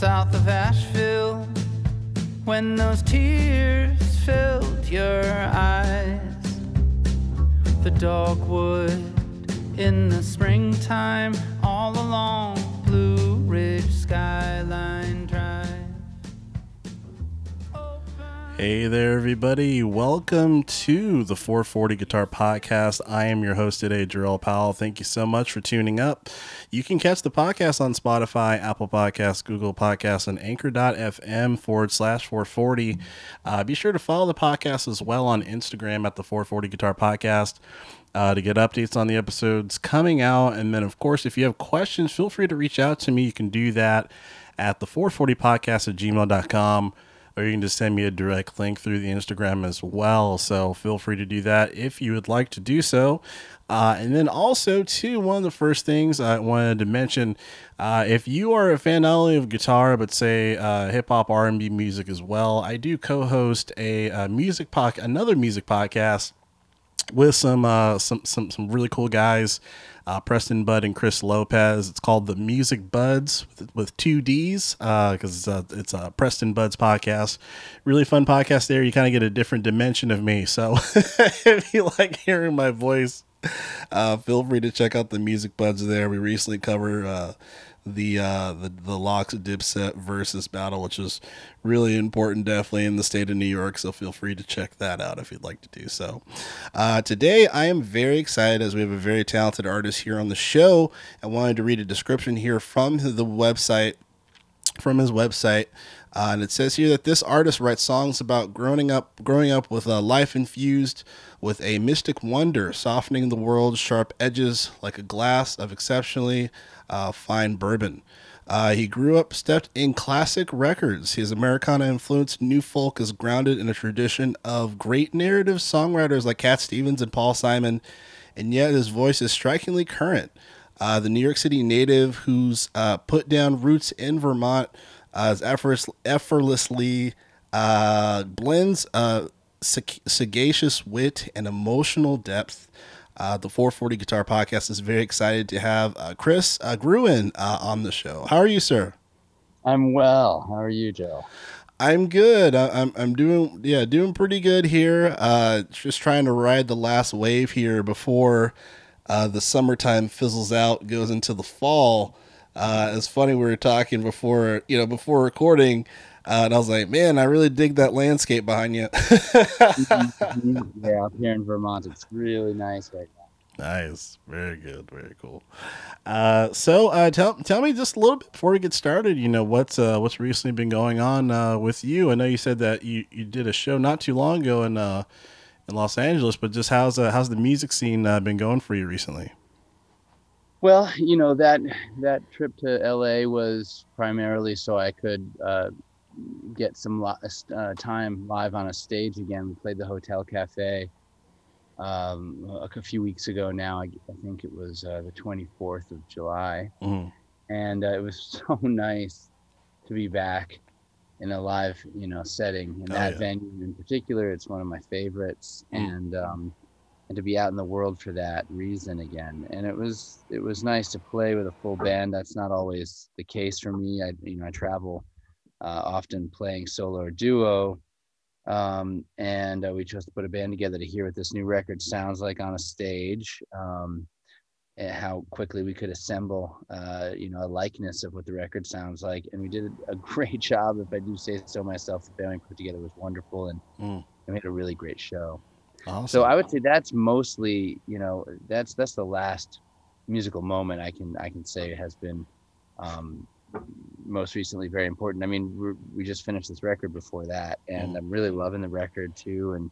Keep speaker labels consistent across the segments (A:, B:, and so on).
A: south of Asheville when those tears filled your eyes. The dogwood in the springtime, all along Blue Ridge Skyline
B: Hey there, everybody. Welcome to the 440 Guitar Podcast. I am your host today, Jerrell Powell. Thank you so much for tuning up. You can catch the podcast on Spotify, Apple Podcasts, Google Podcasts, and anchor.fm forward slash 440. Uh, be sure to follow the podcast as well on Instagram at the 440 Guitar Podcast. Uh, to get updates on the episodes coming out. And then, of course, if you have questions, feel free to reach out to me. You can do that at the 440podcast at gmail.com or you can just send me a direct link through the Instagram as well. So feel free to do that if you would like to do so. Uh, and then also, too, one of the first things I wanted to mention, uh, if you are a fan not only of guitar but say uh, hip hop, R and B music as well, I do co-host a, a music pod, another music podcast with some uh, some some some really cool guys, uh, Preston Bud and Chris Lopez. It's called the Music Buds with, with two D's because uh, it's, a, it's a Preston Buds podcast. Really fun podcast there. You kind of get a different dimension of me. So if you like hearing my voice, uh, feel free to check out the Music Buds there. We recently covered uh, the uh the the LOX Dipset Verzuz battle, which was really important, definitely in the state of New York. So feel free to check that out if you'd like to do so. Uh, today, I am very excited as we have a very talented artist here on the show. I wanted to read a description here from the website, from his website. Uh, and it says here that this artist writes songs about growing up, growing up with a life infused with a mystic wonder, softening the world's sharp edges like a glass of exceptionally uh, fine bourbon. Uh, he grew up stepped in classic records. His Americana influenced new folk is grounded in a tradition of great narrative songwriters like Cat Stevens and Paul Simon, and yet his voice is strikingly current. Uh, the New York City native who's uh, put down roots in Vermont uh, effortless, effortlessly uh, blends uh, sagacious wit and emotional depth. Uh, the 440 Guitar Podcast is very excited to have uh, Kris uh, Gruen uh, on the show. How are you, sir?
C: I'm well. How are you, Joe?
B: I'm good. I, I'm I'm doing yeah doing pretty good here. Uh, just trying to ride the last wave here before uh, the summertime fizzles out, goes into the fall. Uh, it's funny we were talking before you know before recording. Uh, and I was like, man, I really dig that landscape behind you.
C: Mm-hmm. yeah, up here in Vermont, it's really nice right now.
B: Nice, very good, very cool. Uh, so, uh, tell tell me just a little bit before we get started. You know what's uh, what's recently been going on uh, with you? I know you said that you, you did a show not too long ago in uh, in Los Angeles, but just how's uh, how's the music scene uh, been going for you recently?
C: Well, you know that that trip to LA was primarily so I could uh, get some li- uh, time live on a stage again. We played the Hotel Cafe um, a, a few weeks ago now. I, I think it was uh, the 24th of July.
B: Mhm.
C: And uh, it was so nice to be back in a live, you know, setting. In
B: Oh,
C: that
B: yeah.
C: venue in particular, it's one of my favorites. And um, and to be out in the world for that reason again. And it was it was nice to play with a full band. That's not always the case for me. I you know I travel uh, often playing solo or duo. Um, and uh, we chose to put a band together to hear what this new record sounds like on a stage. Um, and how quickly we could assemble, uh, you know, a likeness of what the record sounds like. And we did a great job, if I do say so myself. The band we put together was wonderful, and
B: Mm.
C: we made a really great show.
B: Awesome.
C: So I would say that's mostly, you know, that's that's the last musical moment I can I can say has been um, most recently very important. I mean, we're, we just finished this record before that, and
B: Mhm.
C: I'm really loving the record too, and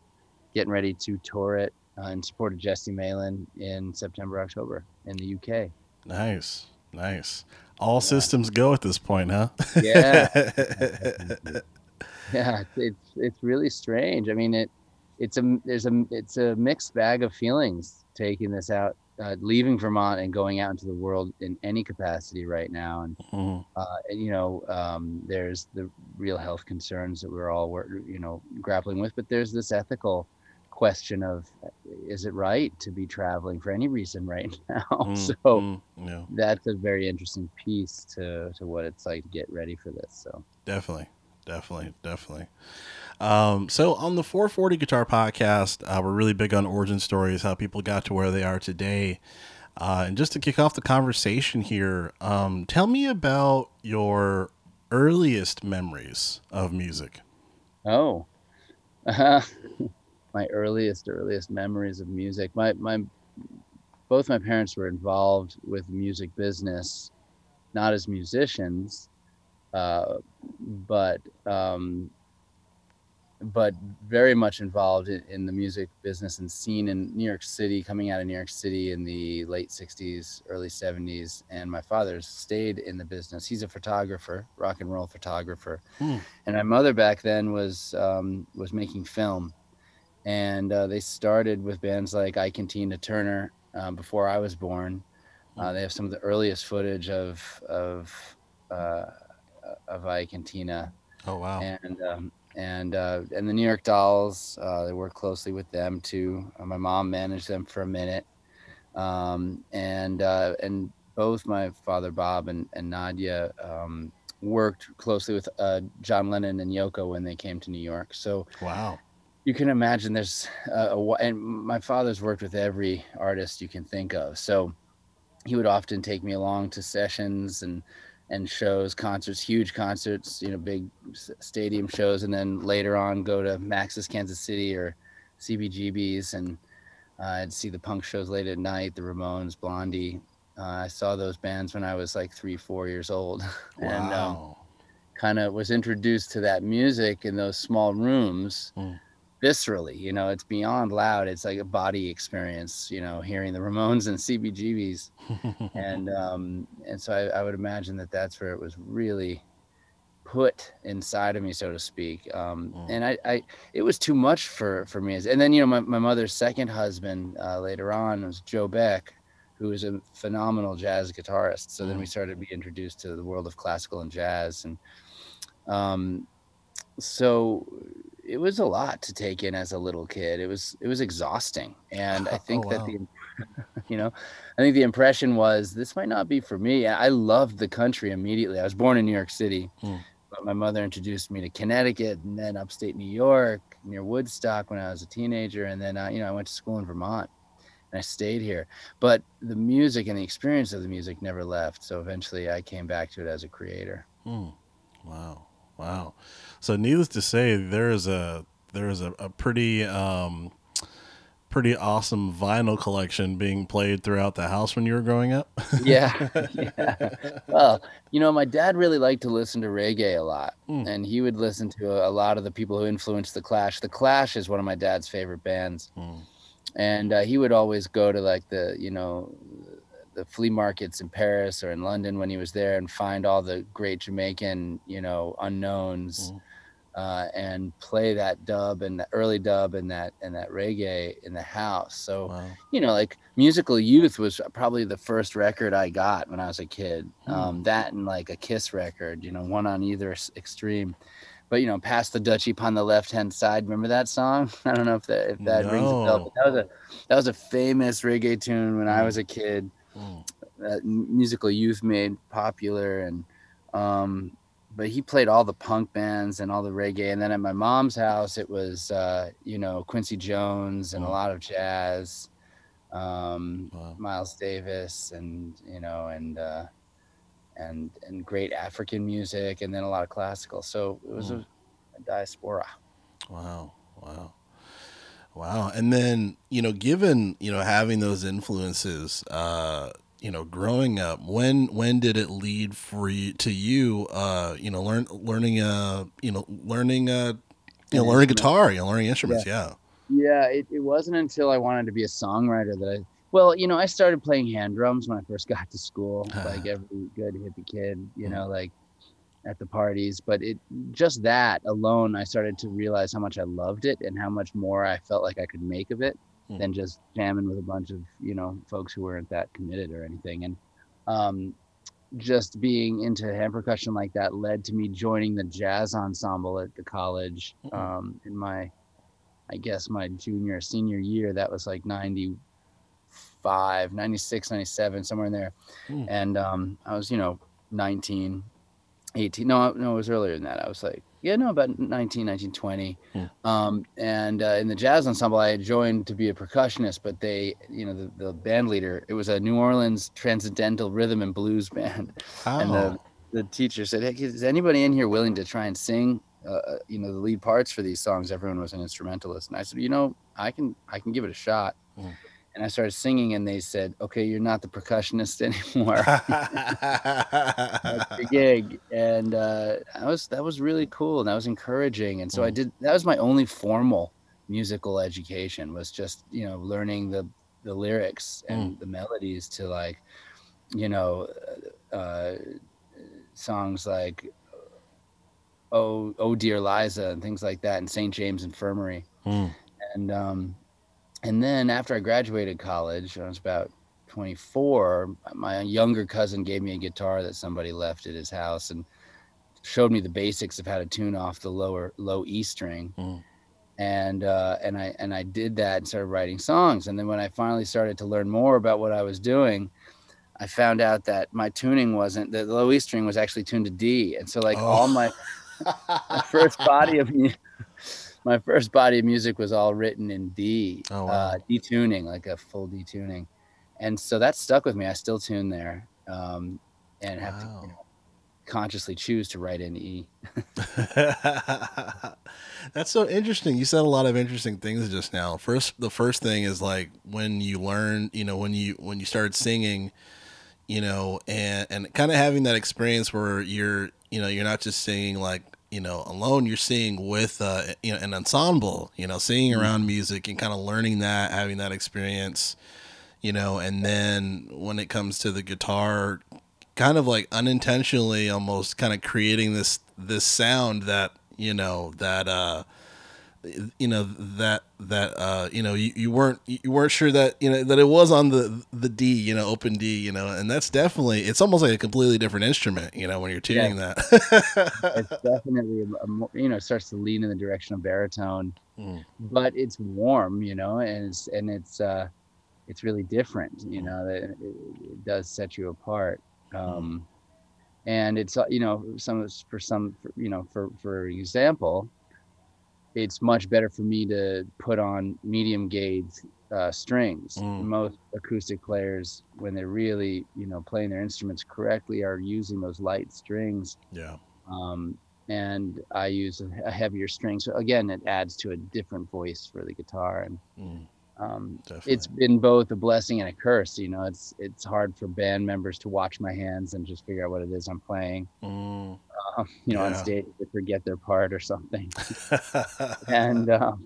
C: getting ready to tour it uh, in support of Jesse Malin in September October in the UK.
B: nice, nice. All systems go at this point, huh?
C: Yeah. Yeah, it's, it's it's really strange. I mean, it it's a there's a it's a mixed bag of feelings taking this out, uh, leaving Vermont and going out into the world in any capacity right now. And
B: Mhm.
C: uh, and, you know, um, there's the real health concerns that we're all you know grappling with, but there's this ethical question of is it right to be traveling for any reason right now?
B: Mm,
C: so
B: mm, yeah,
C: that's a very interesting piece to to what it's like to get ready for this. So
B: definitely, definitely, definitely. Um, so on the 440 Guitar Podcast, uh, we're really big on origin stories, how people got to where they are today. Uh, and just to kick off the conversation here, um, tell me about your earliest memories of music.
C: Oh, my earliest earliest memories of music. My my both my parents were involved with music business, not as musicians, uh, but um, but very much involved in, in, the music business and scene in New York City, coming out of New York City in the late 60s, early 70s. And my father stayed in the business. He's a photographer, rock and roll photographer. Hmm. And my mother back then was, um, was making film. And uh, they started with bands like Ike and Tina Turner um, before I was born. Uh, hmm. they have some of the earliest footage of, of, uh, of Ike and Tina.
B: Oh, wow.
C: And, um, and uh, and the New York Dolls. Uh, they work closely with them too. Uh, my mom managed them for a minute, um, and uh, and both my father Bob and, and Nadia um, worked closely with uh, John Lennon and Yoko when they came to New York. So
B: wow.
C: You can imagine there's a, a and my father's worked with every artist you can think of. So he would often take me along to sessions and and shows, concerts, huge concerts, you know, big stadium shows, and then later on go to Max's Kansas City or CBGB's, and uh, I'd see the punk shows late at night, the Ramones, Blondie. Uh, I saw those bands when I was like three, four years old, and um, kind of was introduced to that music in those small rooms. Mm viscerally you know it's beyond loud it's like a body experience you know hearing the ramones and cbgbs and um and so I, I, would imagine that that's where it was really put inside of me so to speak um mm. and I, I it was too much for for me and then you know my, my mother's second husband uh, later on was joe beck who was a phenomenal jazz guitarist so mm. then we mm. started to be introduced to the world of classical and jazz and um so it was a lot to take in as a little kid. It was it was exhausting, and I oh, think oh, wow. that the you know, I think the impression was this might not be for me. I loved the country immediately. I was born in New York City, mm. but my mother introduced me to Connecticut and then upstate New York near Woodstock when I was a teenager, and then uh, you know I went to school in Vermont. And I stayed here, but the music and the experience of the music never left. So eventually, I came back to it as a creator.
B: Mm. Wow. Wow. So needless to say, there is a there is a, a pretty um, pretty awesome vinyl collection being played throughout the house when you were growing up.
C: yeah, yeah. Well, you know, my dad really liked to listen to reggae a lot, mm. and he would listen to a, a, lot of the people who influenced the Clash. The Clash is one of my dad's favorite bands, mm. and uh, he would always go to like the you know the flea markets in Paris or in London when he was there and find all the great Jamaican, you know, unknowns mm. uh, and play that dub and the early dub and that and that reggae in the house. So, wow. you know, like musical youth was probably the first record I got when I was a kid. Mm. Um, that and like a Kiss record, you know, one on either extreme. But you know, past the Dutchie upon the left hand side. Remember that song? I don't know if that if that no. rings a bell. But that was a that was a famous reggae tune when mm. I was a kid mm. that musical youth made popular and um, but he played all the punk bands and all the reggae and then at my mom's house it was uh, you know quincy jones and a lot of jazz um, wow. miles davis and you know and uh, and and great african music and then a lot of classical so it was mm. a, a diaspora
B: wow wow Wow. And then, you know, given, you know, having those influences, uh, you know, growing up, when when did it lead for you to you, uh, you know, learn learning uh, you know, learning uh you know, learning guitar, you know, learning instruments, yeah.
C: Yeah, it, it wasn't until I wanted to be a songwriter that I well, you know, I started playing hand drums when I first got to school, like every good hippie kid, you hmm. know, like at the parties but it just that alone i started to realize how much i loved it and how much more i felt like i could make of it mm. than just jamming with a bunch of you know folks who weren't that committed or anything and um, just being into hand percussion like that led to me joining the jazz ensemble at the college mm-hmm. um, in my I guess my junior senior year. That was like 95, 96, 97, somewhere in there.
B: Hmm.
C: And um, I was, you know, 19, 18. No, no, it was earlier than that. I was like, yeah, no, about 19, 19, 20.
B: Hmm.
C: Um, and uh, in the jazz ensemble, I had joined to be a percussionist, but they, you know, the, the band leader, it was a New Orleans transcendental rhythm and blues band. And the, the teacher said, hey, is anybody in here willing to try and sing, uh, uh, you know, the lead parts for these songs? Everyone was an instrumentalist. And I said, you know, I can, I can give it a shot.
B: Mm.
C: And I started singing and they said, okay, you're not the percussionist anymore. That's the gig. And uh, that was, that was really cool. And that was encouraging. And so I
B: Mm.
C: did, that was my only formal musical education was just, you know, learning the, the lyrics and the melodies to like, you know, uh, songs like "Oh, Oh Dear Liza" and things like that, and St. James Infirmary.
B: Hmm.
C: And um, and then after I graduated college, I was about 24. My younger cousin gave me a guitar that somebody left at his house and showed me the basics of how to tune off the lower low E string.
B: Mm.
C: And uh, and I and I did that and started writing songs. And then when I finally started to learn more about what I was doing, I found out that my tuning wasn't that the low E string was actually tuned to D. And so like all
B: Oh.
C: my my first body of mu- my first body of music was all written in D,
B: Oh, wow.
C: uh, D tuning, like a full detuning. and so that stuck with me. I still tune there, um, and have to you know, consciously choose to write in E.
B: That's so interesting. You said a lot of interesting things just now. First, the first thing is like when you learn, you know, when you when you started singing, you know, and and kind of having that experience where you're, you know, you're not just singing like you know alone. You're seeing with, uh, you know, an ensemble. You know, singing around music and kind of learning that, having that experience, you know, and then when it comes to the guitar, kind of like unintentionally almost kind of creating this this sound that you know that uh you know that that uh you know you, you weren't you weren't sure that you know that it was on the the D you know open D you know and that's definitely it's almost like a completely different instrument you know when you're tuning that
C: It's definitely a, more, you know starts to lean in the direction of baritone,
B: Mm.
C: but it's warm, you know, and it's and it's uh, it's really different, you
B: Mm.
C: know. That it, it does set you apart. Um, and it's uh, you know some for some you know for for example it's much better for me to put on medium gauge uh, strings.
B: Mm.
C: most acoustic players when they're really you know playing their instruments correctly are using those light strings.
B: Yeah.
C: Um, and i use a, heavier string. So again it adds to a different voice for the guitar and
B: Mm,
C: um, it's been both a blessing and a curse. You know, it's it's hard for band members to watch my hands and just figure out what it is I'm playing.
B: Mm.
C: Um, you know, on stage they forget their part or something, and um,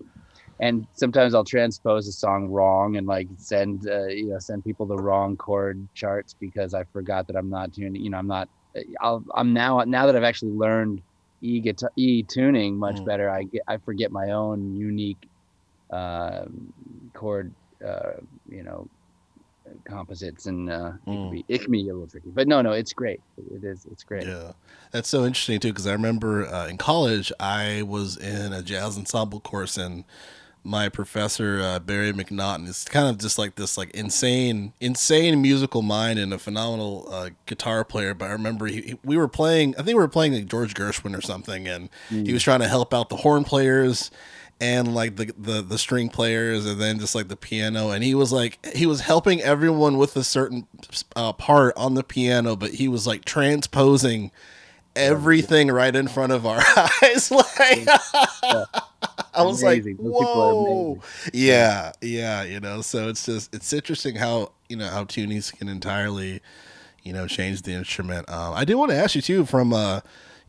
C: and sometimes I'll transpose a song wrong and like send uh, you know send people the wrong chord charts because I forgot that I'm not tuning. You know, I'm not. I'll, I'm now now that I've actually learned E guitar E tuning much
B: Mm.
C: better. I get I forget my own unique uh, chord, uh, you know, composites, and uh, it,
B: Mm.
C: can be, it can be a little tricky. But no, no, it's great. It is. It's great.
B: Yeah, that's so interesting too. Because I remember uh, in college, I was in a jazz ensemble course, and my professor uh, Barry McNaughton is kind of just like this, like insane, insane musical mind and a phenomenal uh, guitar player. But I remember he, he- we were playing. I think we were playing like George Gershwin or something, and he was trying to help out the horn players and like the, the the string players and then just like the piano. And he was like he was helping everyone with a certain uh, part on the piano but he was like transposing everything right in front of our eyes. Like i was
C: Amazing.
B: like
C: Those people are
B: whoa. yeah yeah. you know? So it's just it's interesting how you know how tunings can entirely you know change the instrument. Um i did want to ask you too from uh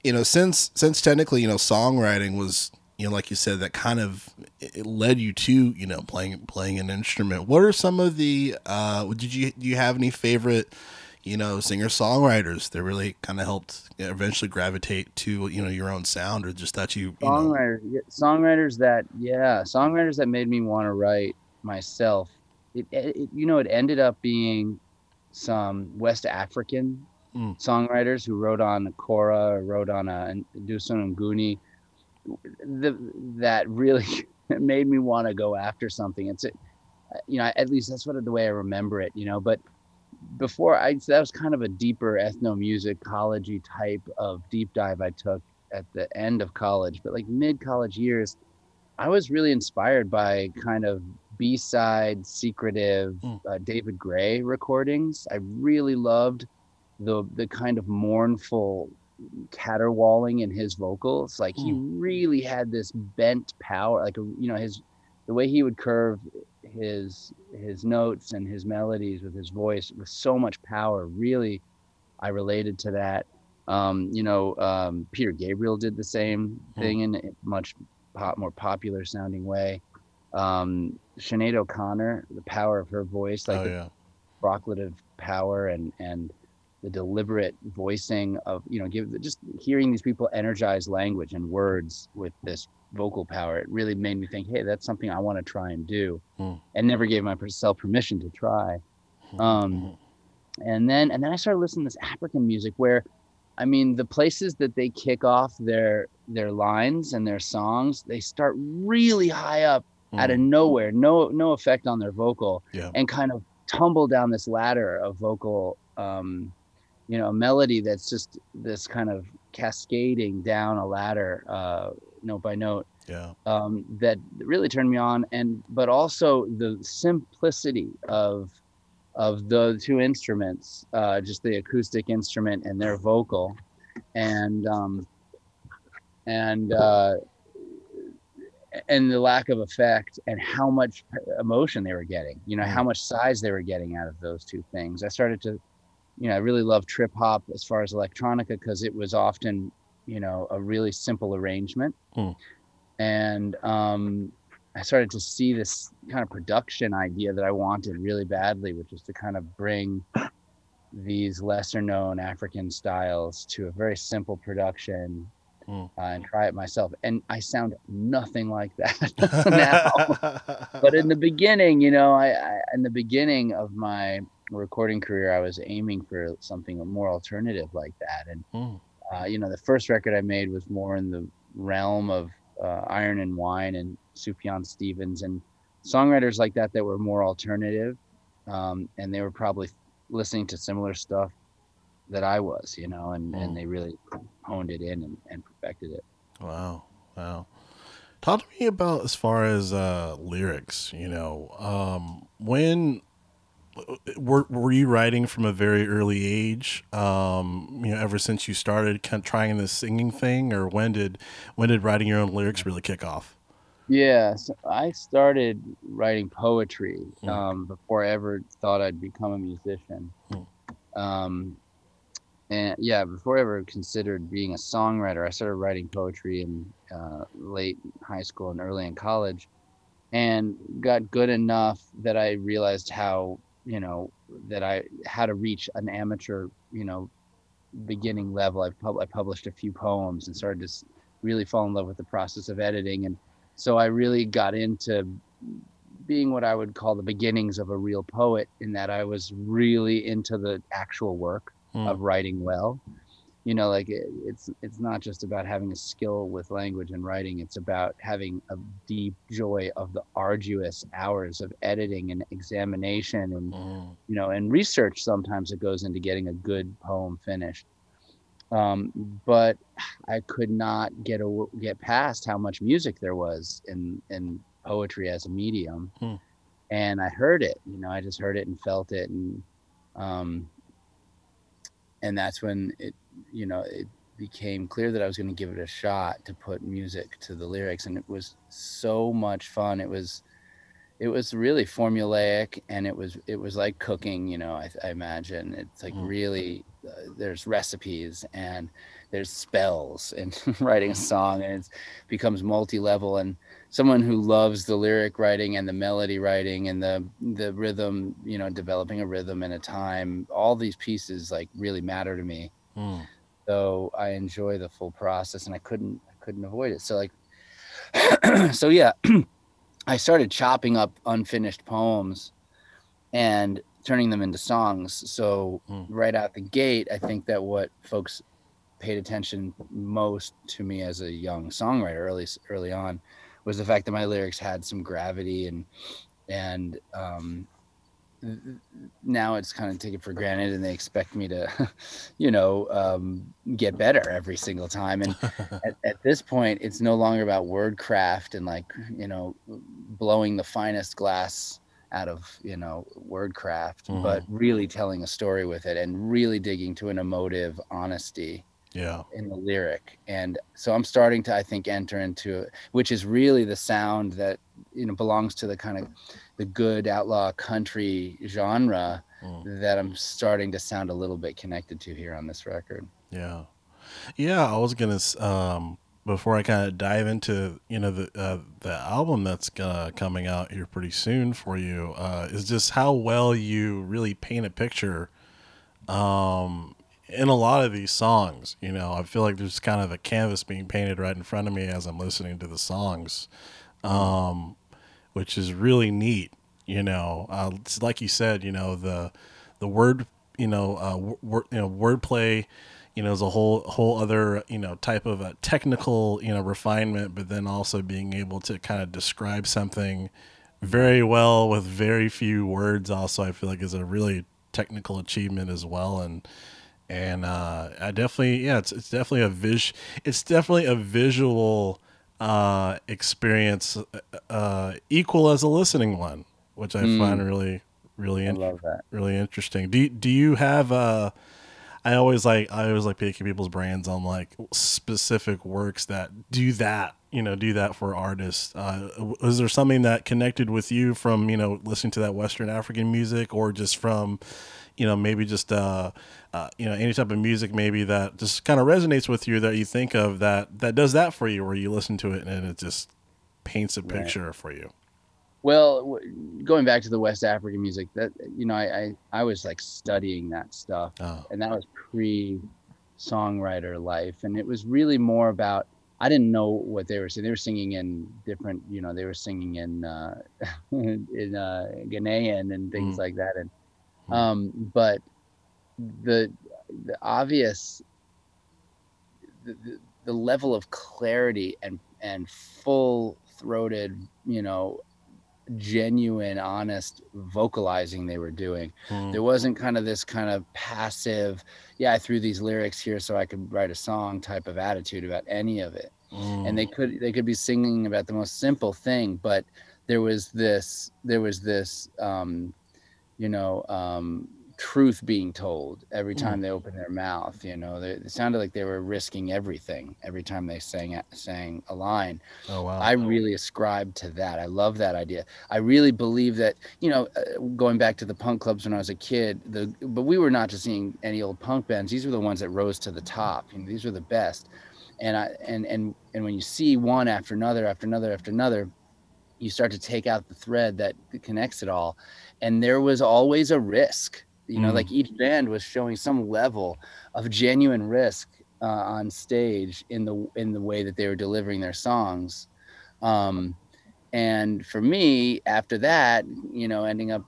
B: you know since since technically you know songwriting was you know like you said that kind of it led you to you know playing playing an instrument what are some of the uh did you do you have any favorite you know singer songwriters that really kind of helped eventually gravitate to you know your own sound or just that you, you know
C: Songwriters, yeah, songwriters that yeah, songwriters that made me want to write myself. It, it you know it ended up being some West African
B: Mm.
C: songwriters who wrote on a Kora wrote on a Dusun Nguni. The, that really made me want to go after something. It's, a, you know, at least that's what the way I remember it. You know, but before I that was kind of a deeper ethnomusicology type of deep dive I took at the end of college. But like mid college years, I was really inspired by kind of B-side, secretive
B: Mm.
C: uh, David Gray recordings. I really loved the the kind of mournful caterwauling in his vocals. Like he really had this bent power, like you know his the way he would curve his his notes and his melodies with his voice with so much power. Really, I related to that. Um, you know, um, Peter Gabriel did the same
B: Hmm.
C: thing in a much pop, more popular sounding way. Um, Sinead O'Connor, the power of her voice, like
B: oh
C: the
B: yeah.
C: proclative power and and the deliberate voicing of you know give just hearing these people energize language and words with this vocal power it really made me think hey that's something i want to try and do
B: Hmm.
C: and never gave myself permission to try um and then and then i started listening to this african music where i mean the places that they kick off their their lines and their songs they start really high up out of
B: Mm.
C: nowhere no no effect on their vocal
B: Yeah.
C: and kind of tumble down this ladder of vocal um you know a melody that's just this kind of cascading down a ladder uh note by note.
B: Yeah.
C: um that really turned me on. And but also the simplicity of of the two instruments uh just the acoustic instrument and their vocal. And um and uh and the lack of effect and how much emotion they were getting you know how much size they were getting out of those two things. I started to you know i really love trip hop as far as electronica because it was often you know a really simple arrangement
B: Hmm.
C: and um i started to see this kind of production idea that i wanted really badly which is to kind of bring these lesser known african styles to a very simple production
B: Hmm.
C: uh, and try it myself and i sound nothing like that now but in the beginning, you know, I, I in the beginning of my recording career, I was aiming for something more alternative like that. And
B: Mm.
C: uh, you know, the first record I made was more in the realm of uh, Iron and Wine and Sufjan Stevens and songwriters like that that were more alternative, um, and they were probably listening to similar stuff that I was, you know, and,
B: Mm.
C: and they really honed it in and, and perfected it.
B: Wow. Wow. Talk to me about as far as uh lyrics, you know, um when were were you writing from a very early age? Um, you know, ever since you started kind of trying this singing thing or when did when did writing your own lyrics really kick off?
C: Yeah, so I started writing poetry
B: Hmm.
C: um, before I ever thought I'd become a musician.
B: Hmm.
C: Um, and yeah, before I ever considered being a songwriter, I started writing poetry in uh, late high school and early in college, and got good enough that I realized how you know that I how to reach an amateur you know beginning level. I, pub- I published a few poems and started to really fall in love with the process of editing and so I really got into being what I would call the beginnings of a real poet in that I was really into the actual work
B: Hmm.
C: of writing well. You know, like it, it's it's not just about having a skill with language and writing. It's about having a deep joy of the arduous hours of editing and examination and
B: Mm.
C: you know, and research sometimes it goes into getting a good poem finished. Um, but I could not get a, get past how much music there was in in poetry as a medium,
B: Hmm.
C: and I heard it. You know, I just heard it and felt it, and um, and that's when it, you know, it became clear that I was going to give it a shot to put music to the lyrics, and it was so much fun. It was it was really formulaic and it was it was like cooking you know i, I imagine it's like
B: Mm.
C: really uh, there's recipes and there's spells and writing a song and it becomes multi-level and someone who loves the lyric writing and the melody writing and the the rhythm you know developing a rhythm and a time all these pieces like really matter to me
B: Mm.
C: so i enjoy the full process and i couldn't i couldn't avoid it so like so yeah i started chopping up unfinished poems and turning them into songs so
B: Mm.
C: right out the gate i think that what folks paid attention most to me as a young songwriter early early on was the fact that my lyrics had some gravity and and um, now it's kind of taken for granted and they expect me to you know um, get better every single time. And at, at, this point it's no longer about wordcraft and like you know blowing the finest glass out of you know wordcraft mm-hmm. but really telling a story with it and really digging to an emotive honesty
B: yeah.
C: in the lyric. And so i'm starting to i think enter into which is really the sound that you know belongs to the kind of the good outlaw country genre mm. that i'm starting to sound a little bit connected to here on this record.
B: Yeah. Yeah i was gonna um before i kind of dive into you know the uh, the album that's uh, coming out here pretty soon for you uh, is just how well you really paint a picture um in a lot of these songs, you know, I feel like there's kind of a canvas being painted right in front of me as I'm listening to the songs, um, which is really neat. You know, uh, like you said, you know the the word, you know, uh, word, you know, wordplay, you know, is a whole whole other you know type of a technical you know refinement, but then also being able to kind of describe something very well with very few words. Also, I feel like is a really technical achievement as well, and and uh, I definitely yeah, it's it's definitely a vis it's definitely a visual uh, experience uh, uh equal as a listening one, which I mm. find really really in- really interesting. Do do you have uh I always like I always like picking people's brains on like specific works that do that you know do that for artists. Uh, was there something that connected with you from you know listening to that Western African music, or just from you know maybe just uh, uh, you know any type of music maybe that just kind of resonates with you that you think of that that does that for you where you listen to it and it just paints a picture right. for you
C: well going back to the west african music that you know i i, I was like studying that stuff oh. and that was pre songwriter life and it was really more about I didn't know what they were saying. They were singing in different, you know, they were singing in uh, in uh, Ghanaian and things mm. like that. And. Um, but the the obvious the, the, the level of clarity and and full throated you know genuine honest vocalizing they were doing mm. there wasn't kind of this kind of passive yeah i threw these lyrics here so i could write a song type of attitude about any of it mm. and they could they could be singing about the most simple thing but there was this there was this um you know um truth being told every time mm. they opened their mouth. You know, they, it sounded like they were risking everything every time they sang sang a line.
B: Oh wow!
C: I really ascribe to that. I love that idea. I really believe that. You know, uh, going back to the punk clubs when I was a kid, the but we were not just seeing any old punk bands. These were the ones that rose to the top. You know, these were the best. And I and and and when you see one after another after another after another, you start to take out the thread that connects it all. And there was always a risk you know mm. like each band was showing some level of genuine risk uh, on stage in the in the way that they were delivering their songs um, and for me after that you know ending up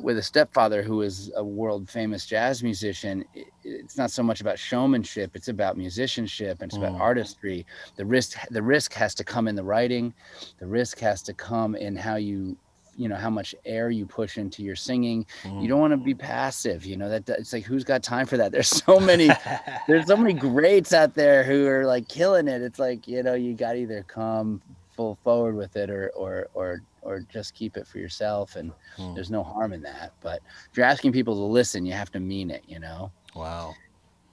C: with a stepfather who is a world famous jazz musician it's not so much about showmanship it's about musicianship and it's mm. about artistry. The risk the risk has to come in the writing. The risk has to come in how you you know how much air you push into your singing. Mm. you don't want to be passive you know that it's like who's got time for that? There's so many there's so many greats out there who are like killing it. It's like you know you got to either come full forward with it or or or or just keep it for yourself and mm. there's no harm in that but if you're asking people to listen you have to mean it you know
B: wow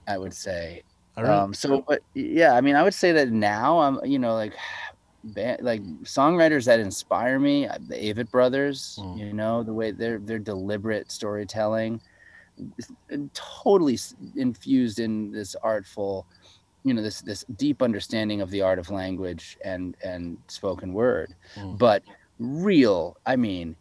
C: i would say um so but yeah i mean i would say that now i'm you know like band, like songwriters that inspire me, uh, the Avett Brothers. Mm. You know the way they're they're deliberate storytelling, totally infused in this artful, you know this this deep understanding of the art of language and and spoken word, mm. but real. I mean,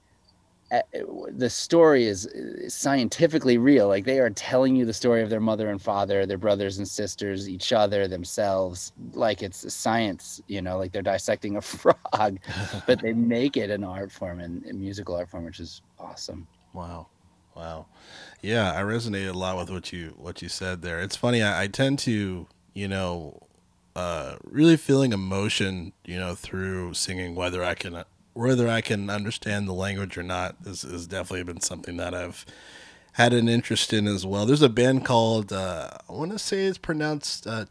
C: the story is scientifically real. Like they are telling you the story of their mother and father, their brothers and sisters, each other, themselves. Like it's science, you know, like they're dissecting a frog, but they make it an art form and a musical art form, which is awesome.
B: Wow. Wow. Yeah, I resonated a lot with what you what you said there. It's funny. I, I tend to, you know, uh, really feeling emotion, you know, through singing, whether I can whether I can understand the language or not, is, is definitely been something that I've had an interest in as well. There's a band called uh, I want to say it's pronounced uh.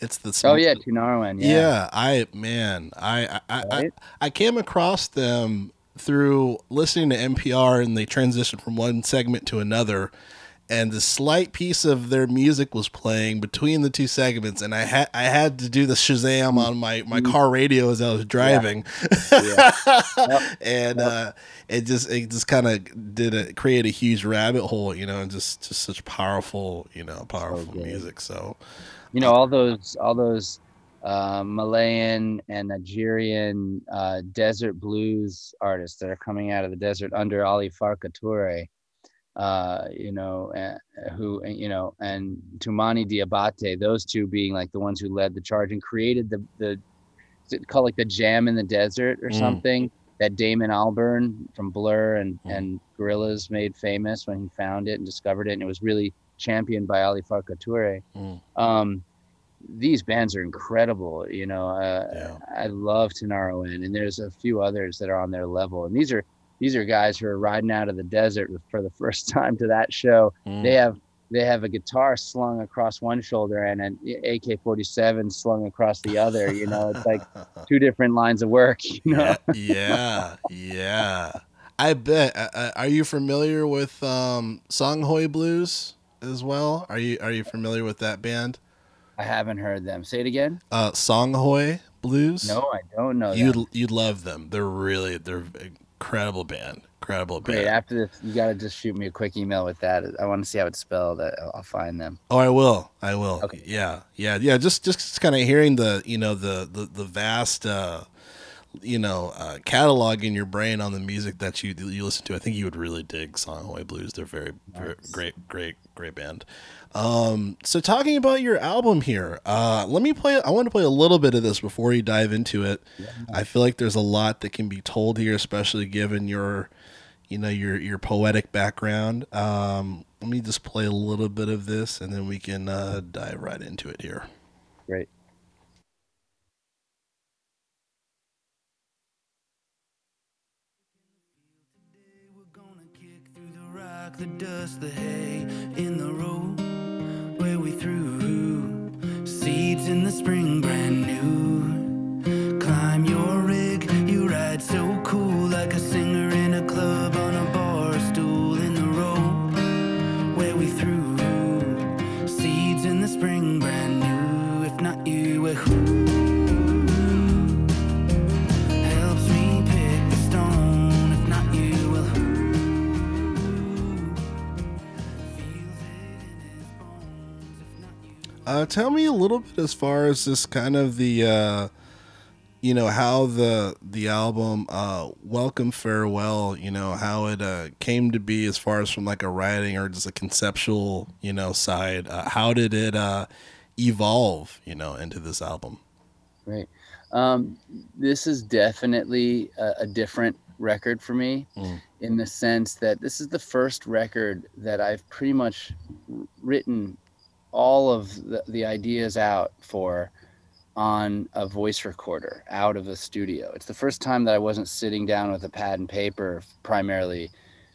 B: It's the
C: oh yeah, Tinariwen. Yeah.
B: yeah. I man, I I,
C: Right.
B: I I came across them through listening to NPR, and they transitioned from one segment to another. And the slight piece of their music was playing between the two segments, and I had I had to do the Shazam on my, my car radio as I was driving,
C: Yeah.
B: and uh, it just it just kind of did a, create a huge rabbit hole, you know, and just just such powerful, you know, powerful
C: good.
B: music. So
C: you know all those all those uh, Malian and Nigerian uh, desert blues artists that are coming out of the desert under Ali Farka Toure, uh, you know, uh, who you know, and Toumani Diabate, those two being like the ones who led the charge and created the the called like the jam in the desert or
B: Mm.
C: something that Damon Albarn from Blur and
B: Mm.
C: and Gorillaz made famous when he found it and discovered it, and it was really championed by Ali Farka Toure
B: mm,
C: um these bands are incredible you know uh,
B: Yeah.
C: i love Tinariwen, and there's a few others that are on their level and these are these are guys who are riding out of the desert for the first time to that show
B: mm.
C: they have they have a guitar slung across one shoulder and an ak-47 slung across the other you know it's like two different lines of work you know
B: yeah, yeah. I bet. Uh, uh, are you familiar with um, Songhoy Blues as well? Are you Are you familiar with that band?
C: i haven't heard them say it again
B: Uh, Songhoy Blues.
C: no i don't know
B: you'd you'd love them. They're really they're incredible band. Incredible band.
C: great after this you got to just shoot me a quick email with that i want to see how it's spelled i'll find them
B: Oh, I will. I will.
C: Okay.
B: Yeah, yeah, yeah. Just just kind of hearing the you know the the the vast uh, you know uh, catalog in your brain on the music that you you listen to. I think you would really dig Songhoy Blues. They're very, very great, great, great band. Um, so talking about your album here, uh, let me play. I want to play a little bit of this before you dive into it. I feel like there's a lot that can be told here, especially given your, you know, your your poetic background. Um, let me just play a little bit of this, and then we can uh, dive right into it here.
C: great
A: rock, the dust, the hay in the road where we threw seeds in the spring, brand new. Climb your rig, you ride so cool like a singer
B: Uh, tell me a little bit as far as this kind of the, uh, you know, how the the album uh, "Welcome Farewell," you know, how it uh, came to be as far as from like a writing or just a conceptual, you know, side. Uh, how did it uh, evolve, you know, into this album?
C: Right. Um, this is definitely a, a different record for me
B: Mm.
C: in the sense that this is the first record that I've pretty much written all of the, the ideas out for on a voice recorder out of the studio. It's the first time that I wasn't sitting down with a pad and paper primarily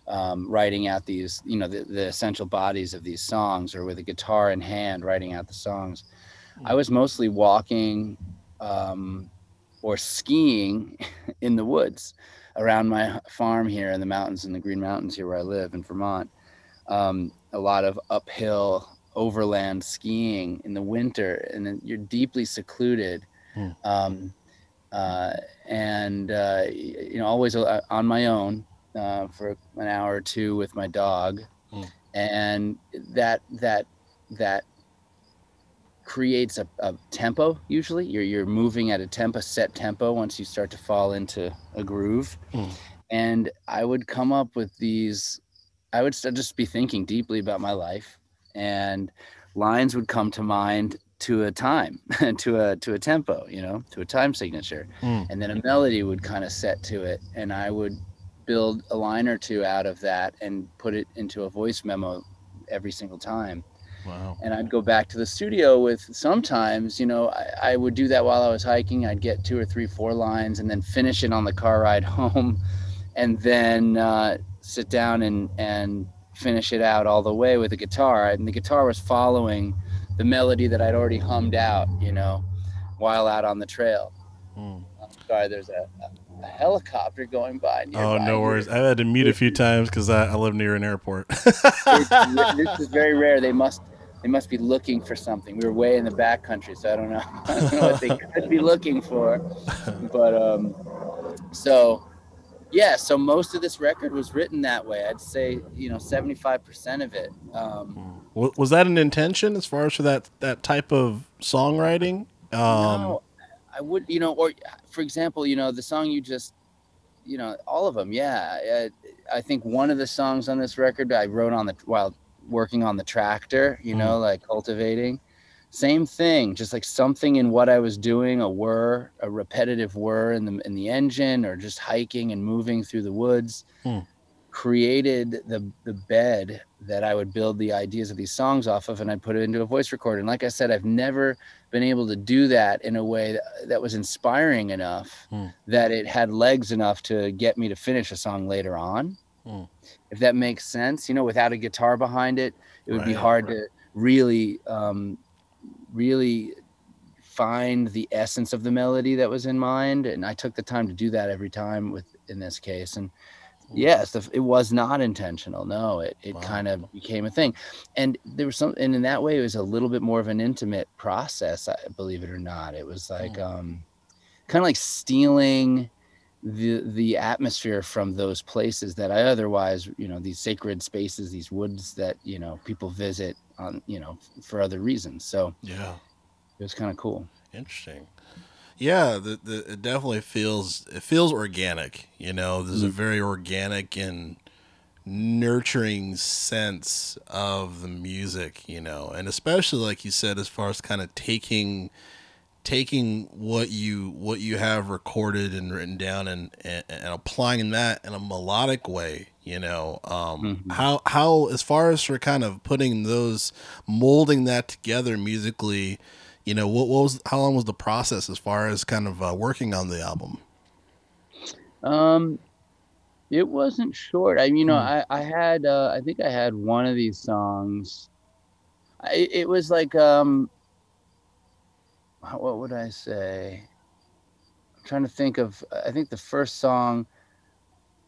C: um, writing out these, you know, the, the essential bodies of these songs or with a guitar in hand writing out the songs. I was mostly walking um, or skiing in the woods around my farm here in the mountains in the Green Mountains here where I live in Vermont. Um, a lot of uphill overland skiing in the winter, and then you're deeply secluded.
B: Hmm.
C: Um, uh, and uh, you know, always uh, on my own uh, for an hour or two with my dog,
B: Hmm.
C: and that that that creates a, a tempo usually you're you're moving at a tempo set tempo once you start to fall into a groove
B: Mm.
C: and i would come up with these i would st- just be thinking deeply about my life and lines would come to mind to a time to a to a tempo you know to a time signature
B: Mm.
C: and then a melody would kind of set to it and i would build a line or two out of that and put it into a voice memo every single time
B: Wow.
C: and I'd go back to the studio with sometimes, you know, I, I would do that while I was hiking. I'd get two or three, four lines and then finish it on the car ride home and then uh, sit down and, and finish it out all the way with the guitar. And the guitar was following the melody that I'd already hummed out, you know, while out on the trail.
B: Mm.
C: I'm sorry, there's a, a, a helicopter going by.
B: Oh, no worries. I've had to mute a few times because I, I live near an airport.
C: This is very rare. They must they must be looking for something. We were way in the back country, so I don't know. I don't know what they could be looking for. But um, so yeah, so most of this record was written that way. I'd say you know seventy five percent of it. Um,
B: was that an intention as far as for that that type of songwriting? Um,
C: no, I would you know, or for example, you know the song you just you know all of them. Yeah, I, I think one of the songs on this record I wrote on the while working on the tractor. You know, like cultivating. Same thing, just like something in what I was doing, a whir, a repetitive whir in the in the engine, or just hiking and moving through the woods,
B: Hmm.
C: created the the bed that I would build the ideas of these songs off of, and I'd put it into a voice recorder. And like I said, I've never been able to do that in a way that, that was inspiring enough
B: Hmm.
C: that it had legs enough to get me to finish a song later on.
B: Hmm.
C: If that makes sense, you know, without a guitar behind it, it would be
B: Right.
C: hard to really, um, really find the essence of the melody that was in mind. And I took the time to do that every time with in this case. And yes, the, it was not intentional. No, it, it
B: Wow.
C: kind of became a thing. And there was some, and in that way, it was a little bit more of an intimate process, I believe it or not. It was like,
B: Hmm.
C: um, kind of like stealing the the atmosphere from those places that I otherwise, you know, these sacred spaces, these woods that you know people visit on, you know, for other reasons. So
B: yeah.
C: it was kind of cool.
B: Interesting. Yeah, the, the it definitely feels it feels organic. You know, there's a mm. very organic and nurturing sense of the music. You know, and especially like you said, as far as kind of taking taking what you what you have recorded and written down and and, and applying that in a melodic way you know um
C: Mhm.
B: how how as far as for kind of putting those molding that together musically you know what, what was how long was the process as far as kind of uh, working on the album
C: Um, it wasn't short. I, you know,
B: Hmm.
C: I, I had, uh, I think I had one of these songs. I, it was like, um, what would I say? I'm trying to think of. I think the first song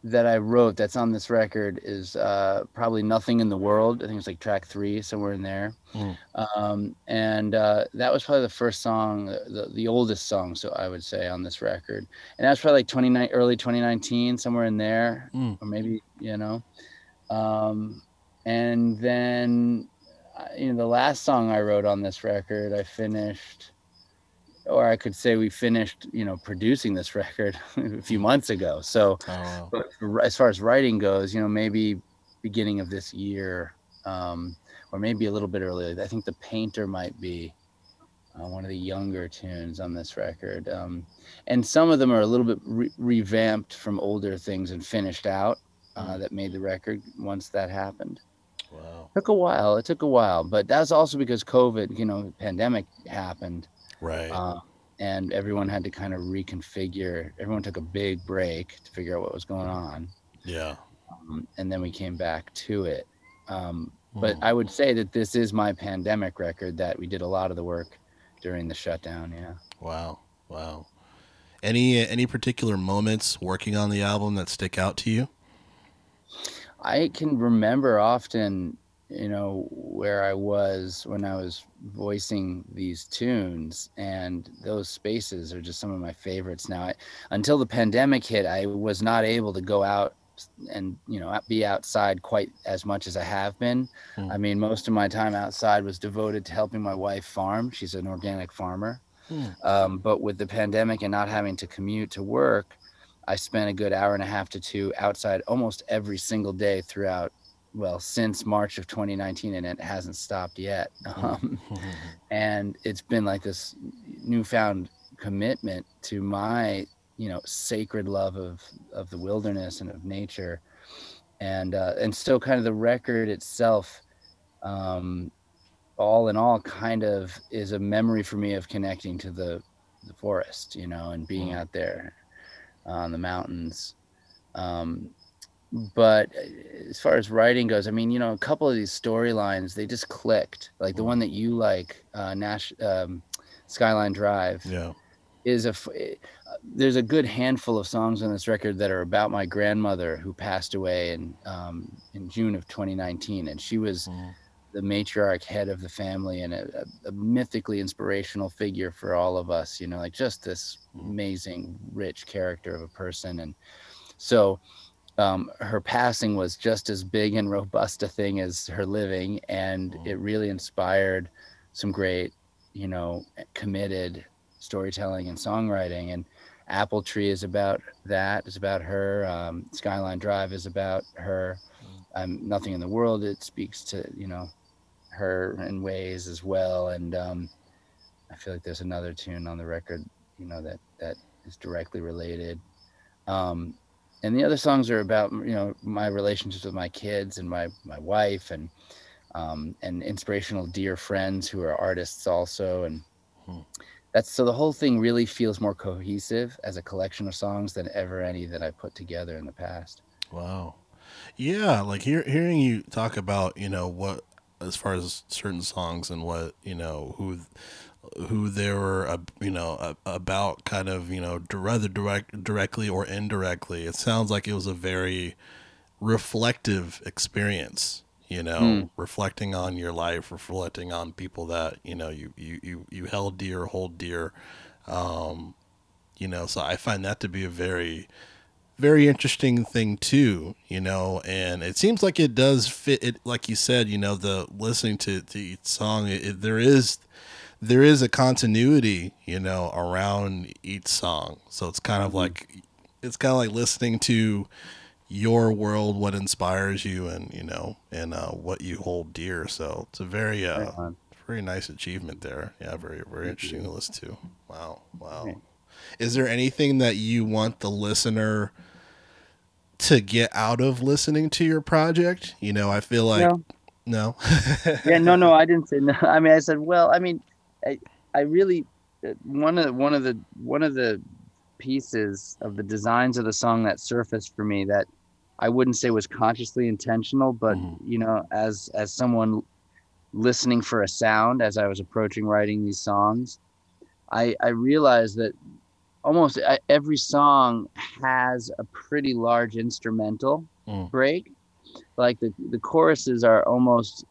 C: that I wrote that's on this record is uh, probably "Nothing in the World." I think it's like track three, somewhere in there.
B: Mm.
C: Um, and uh, that was probably the first song, the, the oldest song, so I would say on this record and that's probably like 29 early 2019 somewhere in there
B: Mm.
C: or maybe you know um and then uh, you know the last song i wrote on this record i finished or i could say we finished you know producing this record a few months ago. So
B: oh.
C: but as far as writing goes you know maybe beginning of this year um or maybe a little bit earlier i think the painter might be uh, one of the younger tunes on this record. Um, and some of them are a little bit re- revamped from older things and finished out uh, that made the record once that happened.
B: Wow.
C: Took a while it took a while but that's also because covid you know pandemic happened
B: right.
C: Uh, and everyone had to kind of reconfigure everyone took a big break to figure out what was going on.
B: Yeah.
C: Um, and then we came back to it. Um, but
B: Mm.
C: i would say that this is my pandemic record that we did a lot of the work during the shutdown yeah.
B: Wow. Wow. Any any particular moments working on the album that stick out to you?
C: I can remember often, you know, where I was when I was voicing these tunes, and those spaces are just some of my favorites now. I, until the pandemic hit, I was not able to go out and you know be outside quite as much as I have been.
B: Hmm.
C: I mean, most of my time outside was devoted to helping my wife farm. She's an organic farmer.
B: Hmm.
C: Um, but with the pandemic and not having to commute to work, I spent a good hour and a half to two outside almost every single day throughout, well, since March of 2019, and it hasn't stopped yet. Um, and it's been like this newfound commitment to my, you know, sacred love of of the wilderness and of nature, and uh, and so kind of the record itself. Um, all in all kind of is a memory for me of connecting to the the forest you know and being
B: Mm.
C: out there on the mountains um but uh, as far as writing goes i mean you know a couple of these storylines they just clicked like the one that you like uh nash um skyline drive
B: Yeah.
C: is a f- eh, there's a good handful of songs on this record that are about my grandmother who passed away in um, in June of 2019, and she was
B: Mm.
C: the matriarch head of the family and a, a, mythically inspirational figure for all of us. You know, like just this
B: Mm.
C: amazing, rich character of a person, and so. Um, her passing was just as big and robust a thing as her living, and
B: Mm.
C: it really inspired some great, you know, committed storytelling and songwriting and apple tree is about that it's about her um, skyline drive is about her. Um, nothing in the world it speaks to you know her in ways as well and um, i feel like there's another tune on the record you know that that is directly related. Um, and the other songs are about you know my relationships with my kids and my my wife and um, and inspirational dear friends who are artists also and
B: Hmm.
C: that's so the whole thing really feels more cohesive as a collection of songs than ever any that I put together in the past.
B: Wow. Yeah, like hear, hearing you talk about, you know, what as far as certain songs and what, you know, who who they were, uh, you know, uh, about kind of, you know, rather direct directly or indirectly. It sounds like it was a very reflective experience, you know,
C: Mm.
B: reflecting on your life, reflecting on people that, you know, you you you, you held dear, hold dear. Um, you know, so I find that to be a very very interesting thing too, you know, and it seems like it does fit it like you said, you know, the listening to, the song, it, it- there is there is a continuity, you know, around each song. So it's kind of like it's kind of like listening to your world, what inspires you and, you know, and uh, what you hold dear. So it's a very uh
C: Right
B: very nice achievement there. Yeah, very very interesting to listen to. Wow, wow.
C: Right.
B: Is there anything that you want the listener to get out of listening to your project? You know, I feel like
C: No.
B: no.
C: yeah, no, no, I didn't say no. I mean, I said, well, I mean, I, I really uh, one of the, one of the one of the pieces of the designs of the song that surfaced for me that I wouldn't say was consciously intentional, but
B: Mhm.
C: you know, as as someone listening for a sound as I was approaching writing these songs, I I realized that almost e- every song has a pretty large instrumental
B: Mm.
C: break. Like the the choruses are almost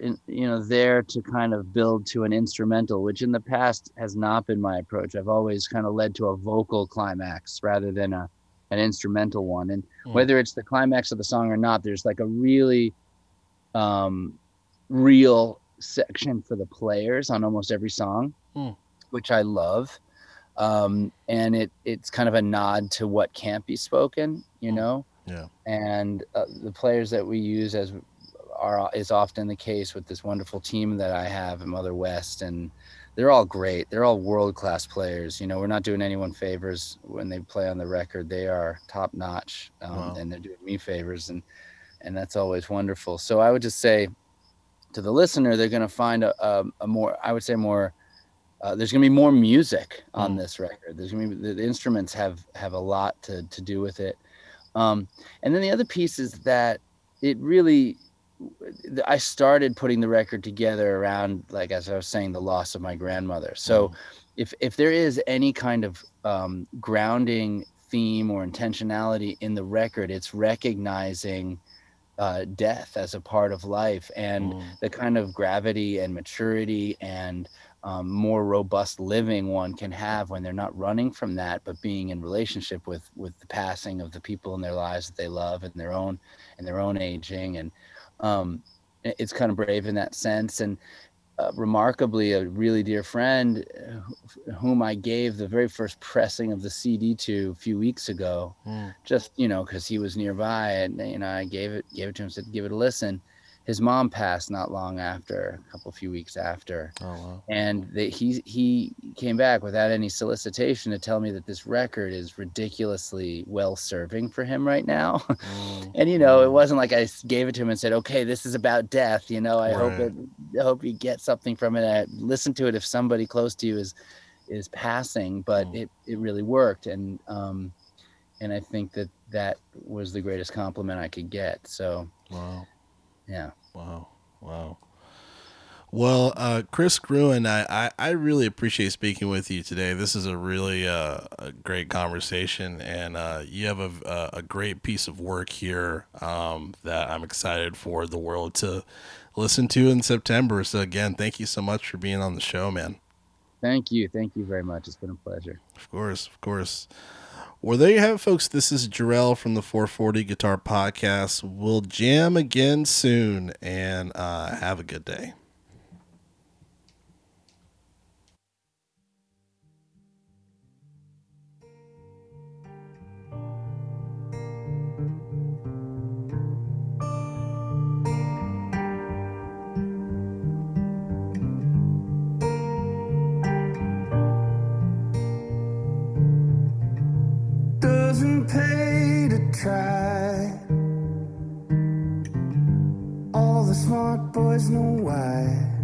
C: in, you know there to kind of build to an instrumental which in the past has not been my approach i've always kind of led to a vocal climax rather than a an instrumental one and
B: Mm.
C: whether it's the climax of the song or not there's like a really um real section for the players on almost every song
B: Mm.
C: which i love um and it it's kind of a nod to what can't be spoken you
B: Mm.
C: know
B: Yeah.
C: and uh, the players that we use as are is often the case with this wonderful team that I have at Mother West, and they're all great. They're all world class players. You know, we're not doing anyone favors when they play on the record. They are top notch, um,
B: Wow.
C: and they're doing me favors, and and that's always wonderful. So I would just say to the listener, they're going to find a, a, a more, I would say more. Uh, there's going to be more music on
B: Mm.
C: this record. There's going to be the, the instruments have have a lot to to do with it. Um, and then the other piece is that it really i started putting the record together around like as i was saying the loss of my grandmother so
B: Mm.
C: if if there is any kind of um, grounding theme or intentionality in the record it's recognizing uh, death as a part of life and
B: Mm.
C: the kind of gravity and maturity and um, more robust living one can have when they're not running from that but being in relationship with with the passing of the people in their lives that they love and their own and their own aging and um, it's kind of brave in that sense and uh, remarkably a really dear friend uh, whom i gave the very first pressing of the cd to a few weeks ago
B: Mm.
C: just you know because he was nearby and you know i gave it gave it to him said give it a listen his mom passed not long after, a couple few weeks after,
B: Oh wow.
C: and they, he he came back without any solicitation to tell me that this record is ridiculously well serving for him right now.
B: Mm,
C: and you know, it
B: mm.
C: wasn't like I gave it to him and said, "Okay, this is about death." You know, I hope it, I hope you get something from it. I listen to it if somebody close to you is is passing, but
B: Mm.
C: it it really worked, and um, and I think that that was the greatest compliment I could get. So
B: Wow.
C: Yeah,
B: Wow. Wow. Well, uh, Kris Gruen, I, I, I really appreciate speaking with you today. This is a really uh, a great conversation, and uh, you have a, a, great piece of work here um, that I'm excited for the world to listen to in September. So, again, thank you so much for being on the show, man.
C: thank you, thank you very much. It's been a pleasure.
B: Of course, of course. Well, there you have it, folks. This is Jerrell from the 440 Guitar Podcast. We'll jam again soon, and uh, have a good day.
A: All the smart boys know why.